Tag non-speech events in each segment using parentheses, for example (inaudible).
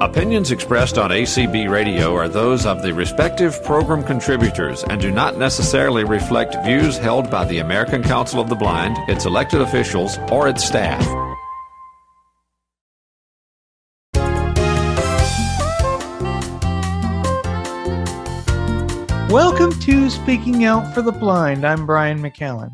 Opinions expressed on ACB Radio are those of the respective program contributors and do not necessarily reflect views held by the American Council of the Blind, its elected officials, or its staff. Welcome to Speaking Out for the Blind. I'm Brian McCallan.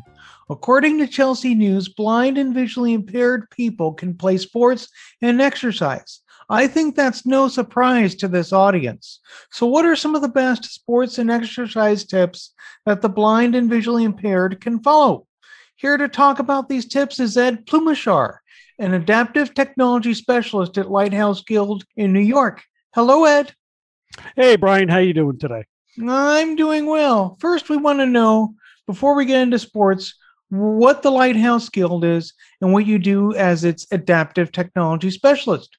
According to Chelsea News, blind and visually impaired people can play sports and exercise. I think that's no surprise to this audience. So, what are some of the best sports and exercise tips that the blind and visually impaired can follow? Here to talk about these tips is Ed Plumacher, an adaptive technology specialist at Lighthouse Guild in New York. Hello, Ed. Hey, Brian. How you doing today? I'm doing well. First, we want to know before we get into sports what the Lighthouse Guild is and what you do as its adaptive technology specialist.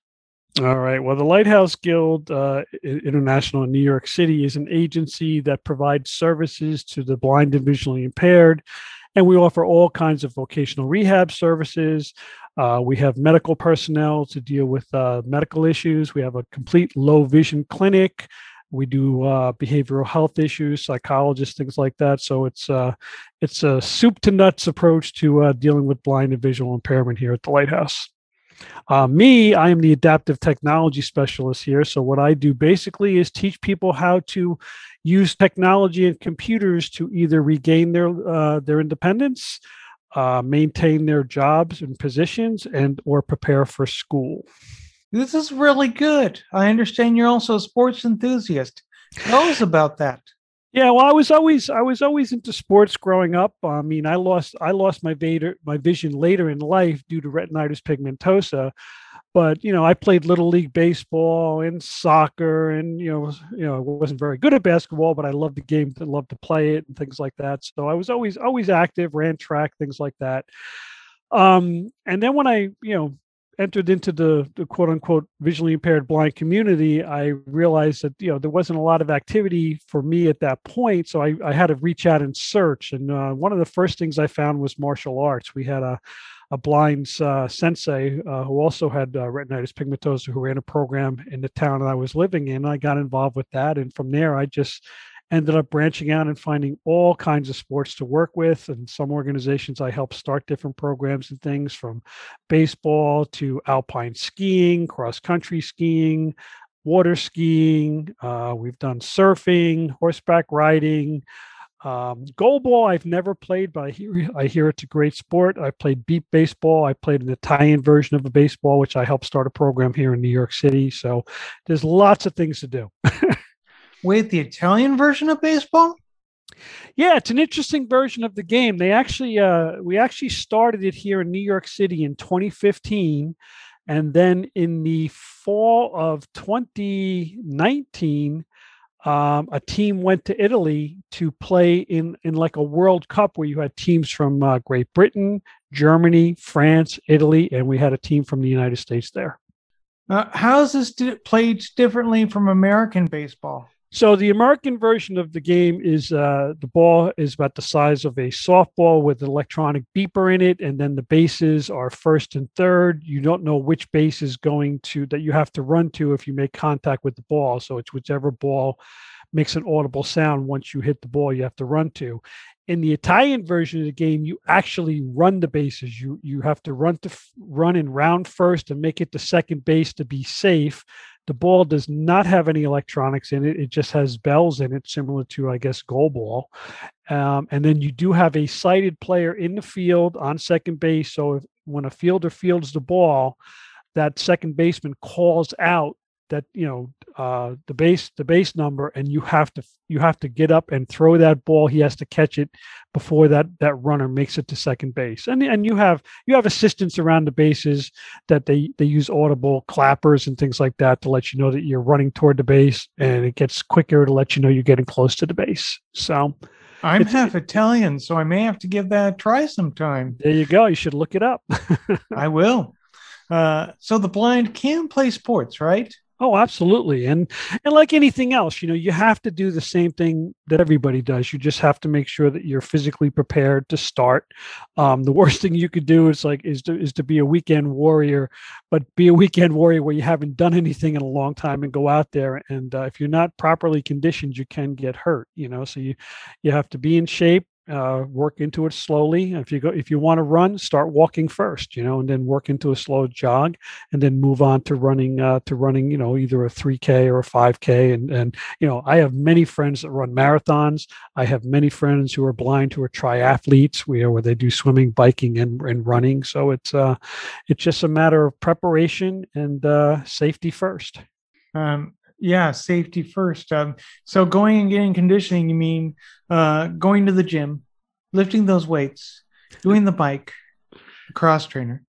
All right. Well, the Lighthouse Guild uh, International in New York City is an agency that provides services to the blind and visually impaired. And we offer all kinds of vocational rehab services. Uh, we have medical personnel to deal with uh, medical issues. We have a complete low vision clinic. We do uh, behavioral health issues, psychologists, things like that. So it's uh, it's a soup to nuts approach to uh, dealing with blind and visual impairment here at the Lighthouse. Uh, me, I am the adaptive technology specialist here. So, what I do basically is teach people how to use technology and computers to either regain their uh, their independence, uh, maintain their jobs and positions, and or prepare for school. This is really good. I understand you're also a sports enthusiast. Tell us about that. Yeah, well, I was always I was always into sports growing up. I mean, I lost I lost my vader, my vision later in life due to retinitis pigmentosa. But you know, I played little league baseball and soccer, and you know, you know, I wasn't very good at basketball, but I loved the game, I loved to play it, and things like that. So I was always always active, ran track, things like that. Um, and then when I, you know, entered into the, the quote unquote visually impaired blind community, I realized that you know there wasn't a lot of activity for me at that point. So I, I had to reach out and search. And uh, one of the first things I found was martial arts. We had a a blind uh, sensei uh, who also had uh, retinitis pigmentosa who ran a program in the town that I was living in. I got involved with that, and from there I just ended up branching out and finding all kinds of sports to work with. And some organizations I helped start different programs and things from baseball to alpine skiing, cross country skiing, water skiing. Uh, we've done surfing, horseback riding. Um, goalball I've never played, but I hear I hear it's a great sport. I played beep baseball. I played an Italian version of a baseball, which I helped start a program here in New York City. So there's lots of things to do. (laughs) Wait, the Italian version of baseball? Yeah, it's an interesting version of the game. They actually, uh, we actually started it here in New York City in 2015, and then in the fall of 2019, um, a team went to Italy to play in in like a World Cup where you had teams from uh, Great Britain, Germany, France, Italy, and we had a team from the United States there. Uh, how is this played differently from American baseball? So the American version of the game is uh, the ball is about the size of a softball with an electronic beeper in it, and then the bases are first and third. You don't know which base is going to that you have to run to if you make contact with the ball. So it's whichever ball makes an audible sound once you hit the ball you have to run to. In the Italian version of the game, you actually run the bases. You you have to run to run and round first and make it to second base to be safe the ball does not have any electronics in it. It just has bells in it, similar to, I guess, goal ball. Um, and then you do have a sighted player in the field on second base. So if, when a fielder fields the ball, that second baseman calls out that you know uh, the base the base number and you have to you have to get up and throw that ball he has to catch it before that that runner makes it to second base and and you have you have assistants around the bases that they they use audible clappers and things like that to let you know that you're running toward the base and it gets quicker to let you know you're getting close to the base so I'm half Italian, so I may have to give that a try sometime. There you go. You should look it up. (laughs) I will. Uh, so the blind can play sports, right? Oh, absolutely. And and like anything else, you know, you have to do the same thing that everybody does. You just have to make sure that you're physically prepared to start. Um, the (laughs) worst thing you could do is like is to is to be a weekend warrior, but be a weekend warrior where you haven't done anything in a long time and go out there and uh, if you're not properly conditioned, you can get hurt. You know, so you you have to be in shape uh, work into it slowly. If you go, if you want to run, start walking first, you know, and then work into a slow jog, and then move on to running uh, to running, you know, either a three k or a five k. And and you know, I have many friends that run marathons. I have many friends who are blind who are triathletes, where where they do swimming, biking, and and running. So it's uh, it's just a matter of preparation and uh, safety first. Um, yeah safety first. Um, so going and getting conditioning you mean uh, going to the gym lifting those weights doing the bike cross trainer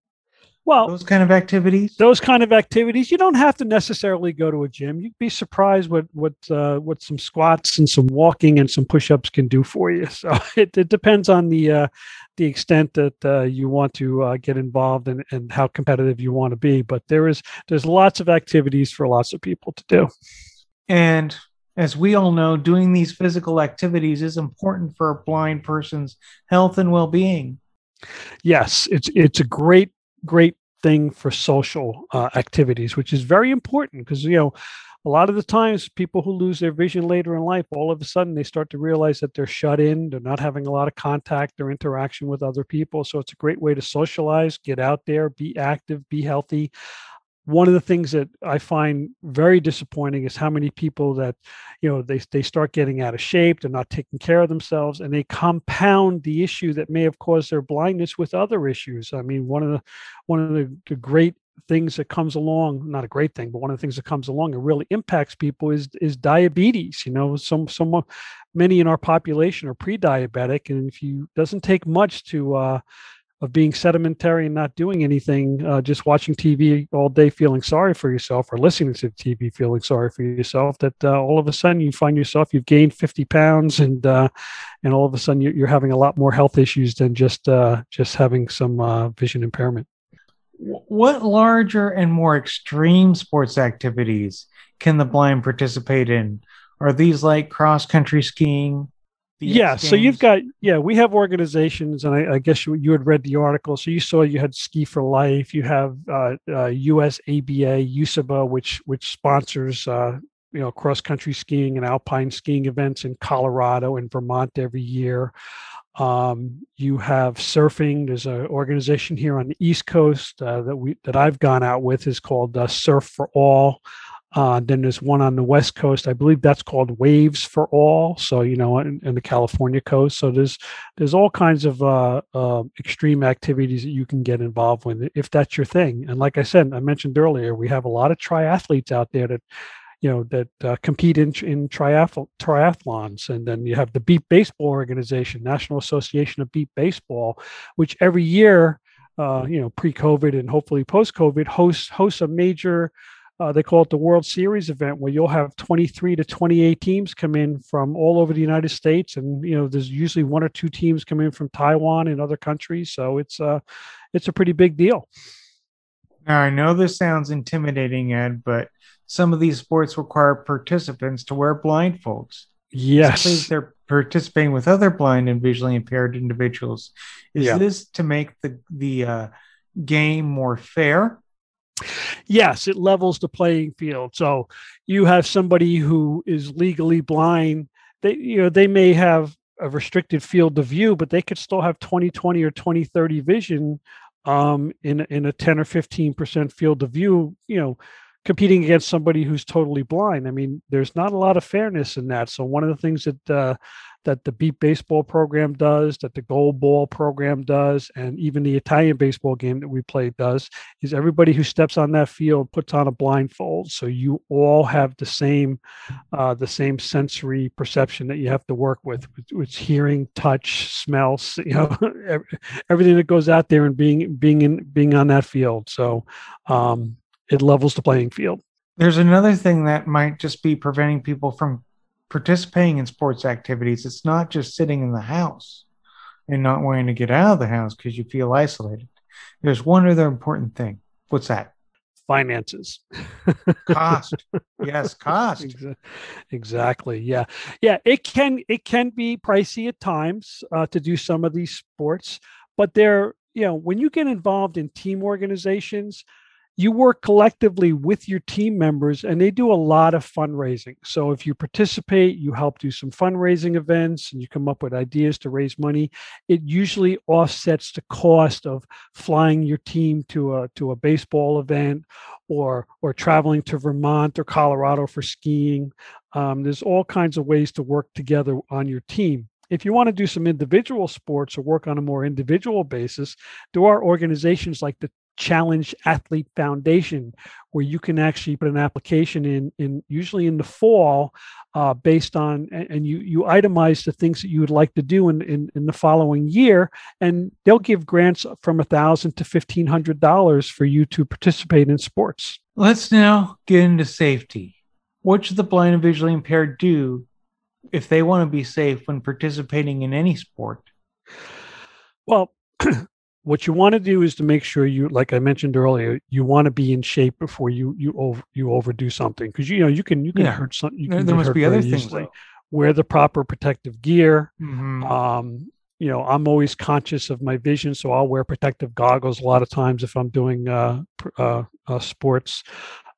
well those kind of activities? those kind of activities. You don't have to necessarily go to a gym. You'd be surprised what what uh, what some squats and some walking and some push-ups can do for you. (laughs) So it, it depends on the uh, the extent that uh, you want to uh, get involved and, and how competitive you want to be. But there is there's lots of activities for lots of people to do. And as we all know doing these physical activities is important for a blind person's health and well-being. Yes it's it's a great great thing for social uh, activities, which is very important because you know a lot of the times people who lose their vision later in life all of a sudden they start to realize that they're shut in they're not having a lot of contact or interaction with other people. So it's a great way to socialize get out there be active be healthy one of the things that I find very disappointing is how many people that, you know, they, they start getting out of shape, they're not taking care of themselves, and they compound the issue that may have caused their blindness with other issues. I mean, one of the one of the, the great things that comes along, not a great thing, but one of the things that comes along and really impacts people is is diabetes. You know, some some many in our population are pre-diabetic, and if you doesn't take much to uh, of being sedimentary and not doing anything, uh, just watching TV all day, feeling sorry for yourself, or listening to TV, feeling sorry for yourself. That uh, all of a sudden you find yourself you've gained 50 pounds, and uh, and all of a sudden you're having a lot more health issues than just uh, just having some uh, vision impairment. What larger and more extreme sports activities can the blind participate in? Are these like cross country skiing, yeah so you've got yeah we have organizations and i, I guess you, you, had read the article so you saw you had Ski for Light you have uh, uh, usaba usaba which which sponsors uh, you know cross country skiing and alpine skiing events in colorado and vermont every year um, you have surfing. There's an organization here on the East Coast uh, that we that I've gone out with is called uh, Surf for All. Uh, then there's one on the west coast. I believe that's called Waves for All. So you know, in, in the California coast. So there's there's all kinds of uh, uh, extreme activities that you can get involved with if that's your thing. And like I said, I mentioned earlier, we have a lot of triathletes out there that you know that uh, compete in in triath- triathlons and then you have the beep baseball organization national association of beep baseball which every year uh, you know pre-covid and hopefully post-covid hosts hosts a major uh, they call it the World Series event, where you'll have 23 to 28 teams come in from all over the United States, and you know there's usually one or two teams come in from Taiwan and other countries. So it's uh, it's a pretty big deal. Now I know this sounds intimidating, Ed, but some of these sports require participants to wear blindfolds. Yes, they're participating with other blind and visually impaired individuals. Is yeah. this to make the the uh, game more fair? Yes, it levels the playing field. So you have somebody who is legally blind. They, you know, they may have a restricted field of view, but they could still have 20, 20 or 20, 30 vision um, in, in a 10 or 15% field of view, you know, competing against somebody who's totally blind. I mean, there's not a lot of fairness in that. So one of the things that uh, that the Beep Baseball program does, that the Goalball program does, and even the Italian baseball game that we play does, is everybody who steps on that field puts on a blindfold, so you all have the same, uh, the same sensory perception that you have to work with, which hearing, touch, smells, you know, (laughs) everything that goes out there and being being in being on that field. So um, it levels the playing field. There's another thing that might just be preventing people from participating in sports activities, it's not just sitting in the house and not wanting to get out of the house because you feel isolated. There's one other important thing. What's that? finances. (laughs) cost. Yes, (laughs) cost. Exactly. Yeah. Yeah. It can it can be pricey at times uh, to do some of these sports, but they're you know when you get involved in team organizations, you work collectively with your team members and they do a lot of fundraising. So if you participate, you help do some fundraising events and you come up with ideas to raise money, it usually offsets the cost of flying your team to a to a baseball event or or traveling to Vermont or Colorado for skiing. Um, there's all kinds of ways to work together on your team if you want to do some individual sports or work on a more individual basis, there are organizations like the Challenged Athlete Foundation where you can actually put an application in in usually in the fall uh, based on and you you itemize the things that you would like to do in in, in the following year and they'll give grants from a thousand to fifteen hundred dollars for you to participate in sports. Let's now get into safety. What should the blind and visually impaired do if they want to be safe when participating in any sport? Well (clears throat) what you want to do is to make sure you like i mentioned earlier you want to be in shape before you you over you overdo something because you know you can you can yeah. hurt something you there, can there must be other things wear the proper protective gear mm-hmm. um you know i'm always conscious of my vision so i'll wear protective goggles a lot of times if i'm doing uh, uh, uh sports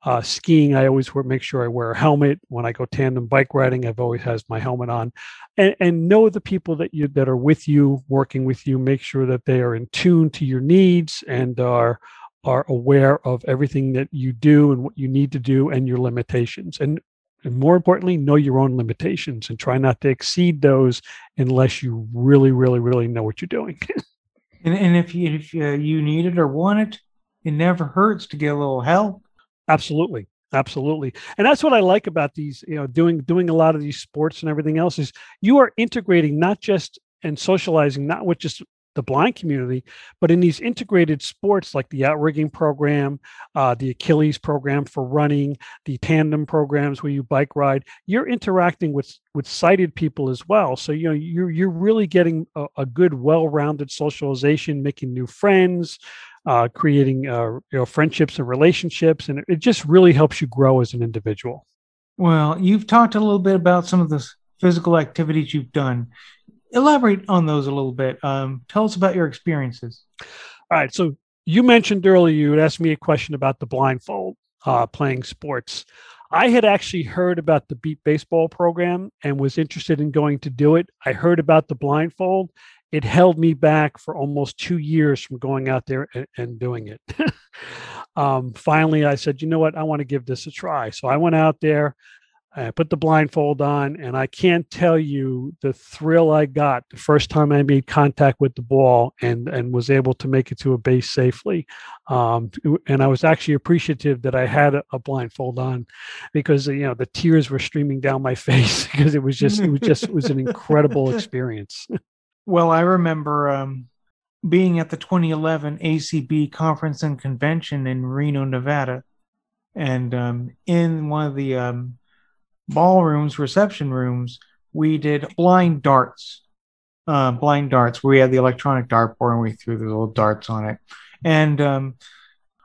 uh, skiing, I always wear, make sure I wear a helmet. When I go tandem bike riding, I've always has my helmet on, and, and know the people that you that are with you, working with you. Make sure that they are in tune to your needs and are are aware of everything that you do and what you need to do and your limitations. And, and more importantly, know your own limitations and try not to exceed those unless you really, really, really know what you're doing. (laughs) and, and if you if uh, you need it or want it, it never hurts to get a little help. Absolutely. Absolutely. And that's what I like about these, you know, doing doing a lot of these sports and everything else is you are integrating not just and socializing not with just the blind community, but in these integrated sports like the outrigging program, uh, the Achilles program for running, the tandem programs where you bike ride, you're interacting with with sighted people as well. So you know you're you're really getting a, a good, well-rounded socialization, making new friends, uh, creating uh, you know friendships and relationships, and it just really helps you grow as an individual. Well, you've talked a little bit about some of the physical activities you've done. Elaborate on those a little bit. Um, tell us about your experiences. All right. So you mentioned earlier you had asked me a question about the blindfold uh, playing sports. I had actually heard about the Beep Baseball program and was interested in going to do it. I heard about the blindfold it held me back for almost two years from going out there and, and doing it. (laughs) um, finally, I said, you know what? I want to give this a try. So I went out there, I put the blindfold on, and I can't tell you the thrill I got the first time I made contact with the ball and and was able to make it to a base safely. Um, and I was actually appreciative that I had a, a blindfold on because you know the tears were streaming down my (laughs) face because it was just it was just it was an incredible (laughs) experience. Well, I remember um, being at the 2011 ACB conference and convention in Reno, Nevada, and um, in one of the um, ballrooms, reception rooms, we did blind darts. Uh, blind darts, where we had the electronic dartboard and we threw the little darts on it. And um,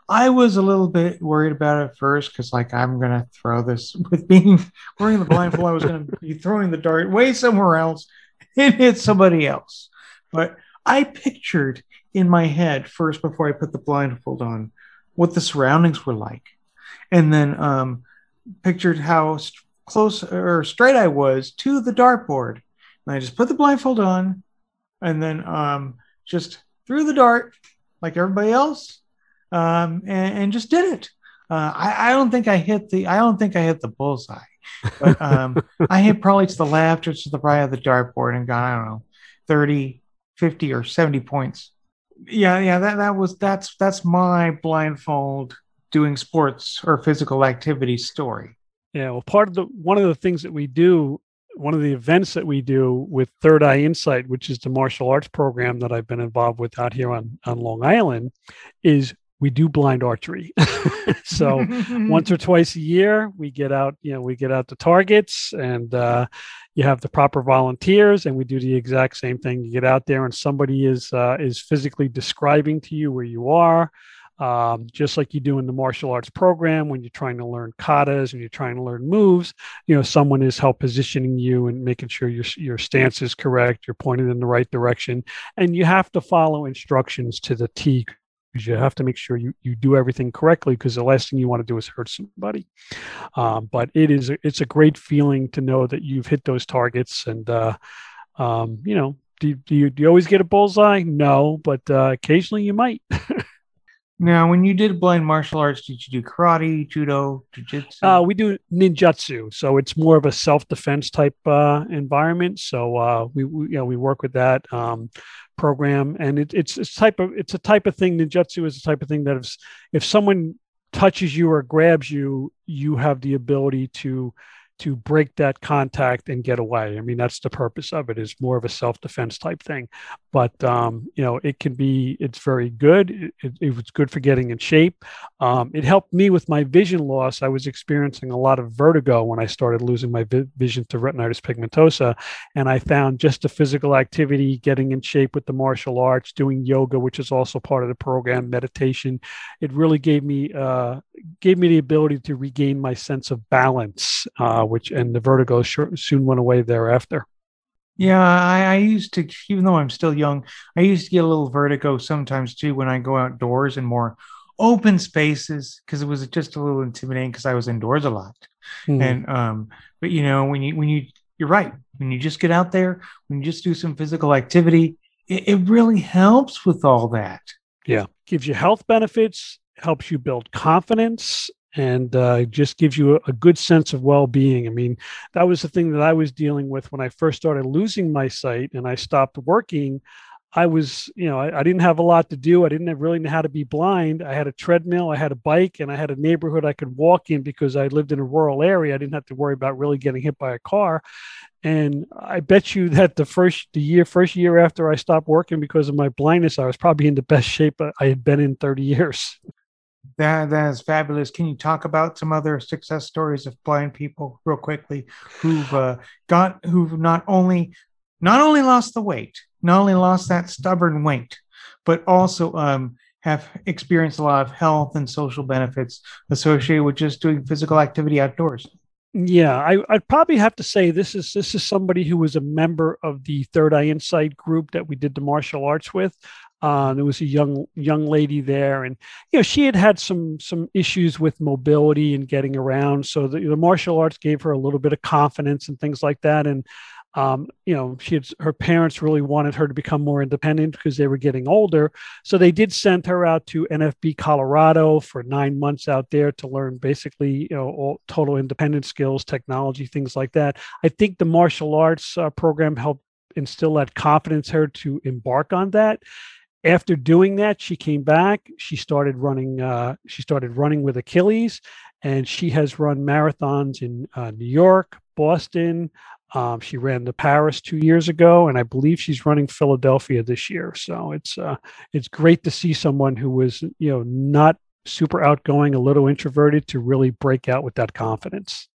I was a little bit worried about it first because, like, I'm gonna throw this (laughs) with being wearing the blindfold. I was gonna be throwing the dart way somewhere else and hit somebody else. But I pictured in my head first before I put the blindfold on what the surroundings were like, and then um, pictured how st- close or straight I was to the dartboard. And I just put the blindfold on, and then um, just threw the dart like everybody else, um, and, and, just did it. Uh, I, I, don't think I hit the. I don't think I hit the bullseye but um, I hit probably to the left or to the right of the dartboard and got, I don't know, 30, 50 or 70 points. Yeah, yeah, that, that was, that's, that's my blindfold doing sports or physical activity story. Yeah. Well, part of the, one of the things that we do, one of the events that we do with Third Eye Insight, which is the martial arts program that I've been involved with out here on, on Long Island, is we do blind archery. (laughs) so (laughs) once or twice a year, we get out, you know, we get out the targets and uh, you have the proper volunteers and we do the exact same thing. You get out there and somebody is uh, is physically describing to you where you are. um, just like you do in the martial arts program when you're trying to learn katas and you're trying to learn moves. You know, someone is help positioning you and making sure your your stance is correct, you're pointed in the right direction, and you have to follow instructions to the T because you have to make sure you, you do everything correctly because the last thing you want to do is hurt somebody. Um, but it is it's a great feeling to know that you've hit those targets and uh, um, you know do, do, you, do you always get a bullseye? No but uh, occasionally you might (laughs) now when you did blind martial arts did you do karate judo jiu-jitsu uh, we do ninjutsu so it's more of a self-defense type uh, environment so uh, we, we, you know we work with that um, program, and it, it's it's type of it's a type of thing. Ninjutsu is a type of thing that if if someone touches you or grabs you, you have the ability to to break that contact and get away. I mean, that's the purpose of it is more of a self-defense type thing. But, um, you know, it can be, it's very good. It, it, it was good for getting in shape. Um, it helped me with my vision loss. I was experiencing a lot of vertigo when I started losing my vi- vision to retinitis pigmentosa. And I found just the physical activity, getting in shape with the martial arts, doing yoga, which is also part of the program, meditation. It really gave me, uh, gave me the ability to regain my sense of balance. Uh, which and the vertigo soon went away thereafter. Yeah, I, I, used to, even though I'm still young, I used to get a little vertigo sometimes too when I go outdoors in more open spaces because it was just a little intimidating because I was indoors a lot. Mm. And um, but you know when you when you you're right when you just get out there when you just do some physical activity, it, it really helps with all that. Yeah, gives you health benefits, helps you build confidence, and uh, just gives you a, good sense of well-being. I mean, that was the thing that I was dealing with when I first started losing my sight and I stopped working. I was, you know, I, I didn't have a lot to do. I didn't really know how to be blind. I had a treadmill, I had a bike, and I had a neighborhood I could walk in because I lived in a rural area. I didn't have to worry about really getting hit by a car. And I bet you that the first the year, first year after I stopped working because of my blindness, I was probably in the best shape I had been in 30 years. That that is fabulous. Can you talk about some other success stories of blind people real quickly who've uh, got who've not only not only lost the weight, not only lost that stubborn weight, but also um, have experienced a lot of health and social benefits associated with just doing physical activity outdoors. Yeah, I, would probably have to say this is this is somebody who was a member of the Third Eye Insight group that we did the martial arts with. Uh, there was a young young lady there, and you know she had had some some issues with mobility and getting around. So the, the martial arts gave her a little bit of confidence and things like that. And um, you know, she had her parents really wanted her to become more independent because they were getting older. So they did send her out to NFB Colorado for nine months out there to learn basically, you know, all, total independent skills, technology, things like that. I think the martial arts uh, program helped instill that confidence her to embark on that after doing that, she came back. She started running. Uh, she started running with Achilles, and she has run marathons in uh, New York, Boston. Um, she ran the Paris two years ago, and I believe she's running Philadelphia this year. So it's uh, it's great to see someone who was you know not super outgoing, a little introverted, to really break out with that confidence.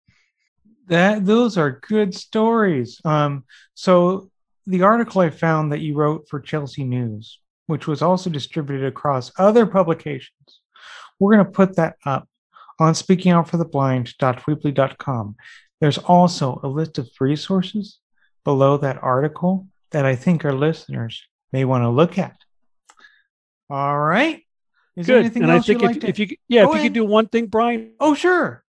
That those are good stories. Um, so the article I found that you wrote for Chelsea News which was also distributed across other publications. We're going to put that up on speakingoutfortheblind.weebly.com. There's also a list of resources below that article that I think our listeners may want to look at. All right. Is Good. and I think if, like if, you yeah, if you could do one thing, Brian. Oh, sure.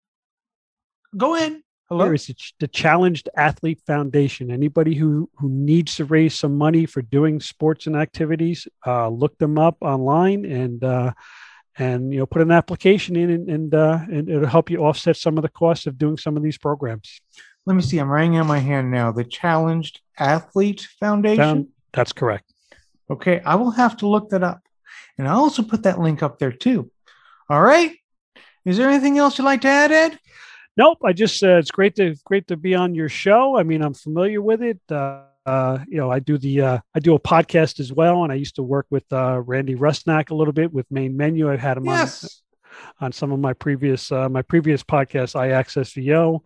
Go in. Hello? There is the Challenged Athlete Foundation. Anybody who who needs to raise some money for doing sports and activities, uh, look them up online and uh, and you know put an application in and and, uh, and it'll help you offset some of the costs of doing some of these programs. Let me see. I'm writing on my hand now. The Challenged Athlete Foundation. Found, that's correct. Okay, I will have to look that up, and I'll also put that link up there too. All right. Is there anything else you'd like to add, Ed? Nope. I just uh, it's great to great to be on your show. I mean, I'm familiar with it. Uh, uh, you know, I do the uh, I do a podcast as well, and I used to work with uh, Randy Rusnak a little bit with Main Menu. I've had him yes. on on some of my previous uh, my previous podcasts, I Access VO,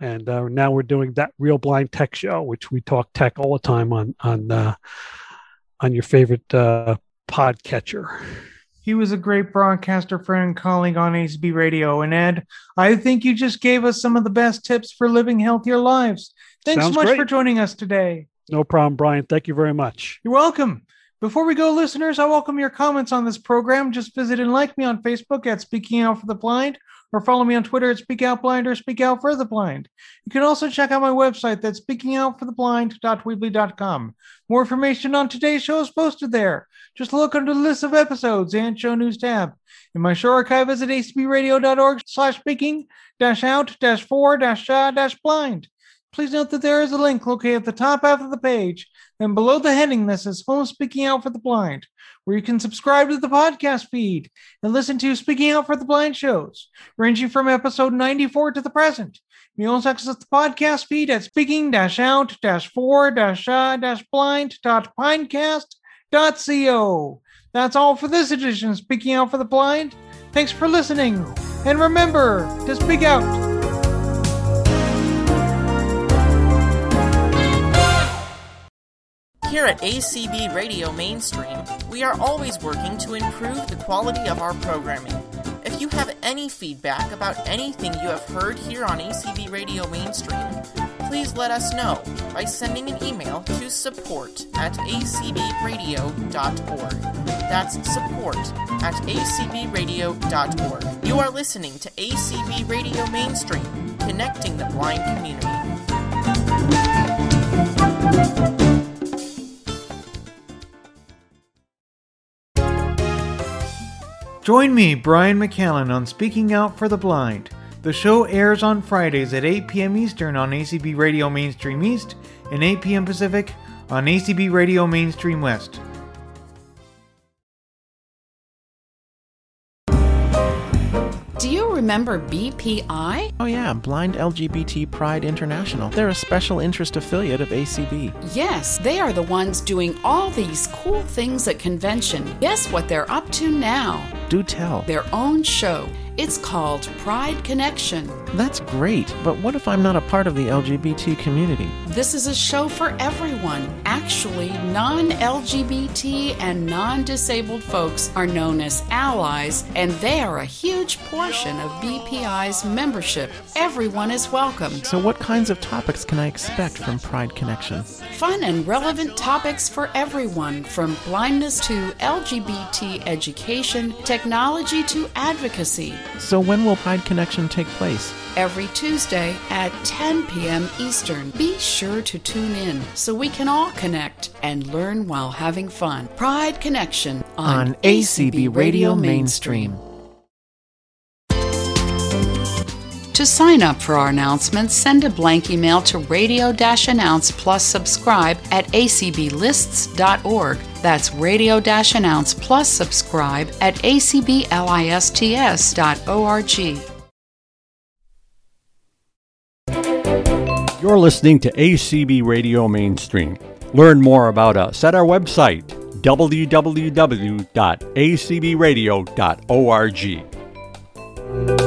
and uh, now we're doing that Real Blind Tech Show, which we talk tech all the time on on uh, on your favorite uh, podcatcher. He was a great broadcaster friend and colleague on ACB Radio. And Ed, I think you just gave us some of the best tips for living healthier lives. Thanks Sounds so much great. for joining us today. No problem, Brian. Thank you very much. You're welcome. Before we go, listeners, I welcome your comments on this program. Just visit and like me on Facebook at Speaking Out for the Blind, or follow me on Twitter at Speak Out Blind or Speak Out for the Blind. You can also check out my website that's speakingoutfortheblind.weebly.com. More information on today's show is posted there. Just look under the list of episodes and show news tab. In my show archive, visit acbradio.org slash speaking dash out dash four dash uh, dash blind. Please note that there is a link located at the top half of the page and below the heading that says Home Speaking Out for the Blind, where you can subscribe to the podcast feed and listen to Speaking Out for the Blind shows, ranging from episode 94 to the present. You can also access the podcast feed at speaking out 4 blind.pinecast.co. That's all for this edition of Speaking Out for the Blind. Thanks for listening, and remember to speak out. Here at ACB Radio Mainstream, we are always working to improve the quality of our programming. You have any feedback about anything you have heard here on ACB Radio Mainstream, please let us know by sending an email to support at acbradio.org. That's support at acbradio.org. You are listening to ACB Radio Mainstream, connecting the blind community. Join me, Brian McCallan, on Speaking Out for the Blind. The show airs on Fridays at 8 p.m. Eastern on ACB Radio Mainstream East and 8 p.m. Pacific on ACB Radio Mainstream West. Do you remember BPI? Oh, yeah, Blind LGBT Pride International. They're a special interest affiliate of ACB. Yes, they are the ones doing all these cool things at convention. Guess what they're up to now? Do tell. Their own show. It's called Pride Connection. That's great, but what if I'm not a part of the LGBT community? This is a show for everyone. Actually, non LGBT and non disabled folks are known as allies, and they are a huge portion of BPI's membership. Everyone is welcome. So, what kinds of topics can I expect from Pride Connection? Fun and relevant topics for everyone from blindness to LGBT education, technology to advocacy. So, when will Pride Connection take place? Every Tuesday at 10 p.m. Eastern. Be sure to tune in so we can all connect and learn while having fun. Pride Connection on, On ACB Radio Mainstream. To sign up for our announcements, send a blank email to radio announce plus subscribe at acblists.org. That's radio announce plus subscribe at acblists.org. You're listening to ACB Radio Mainstream. Learn more about us at our website, www.acbradio.org.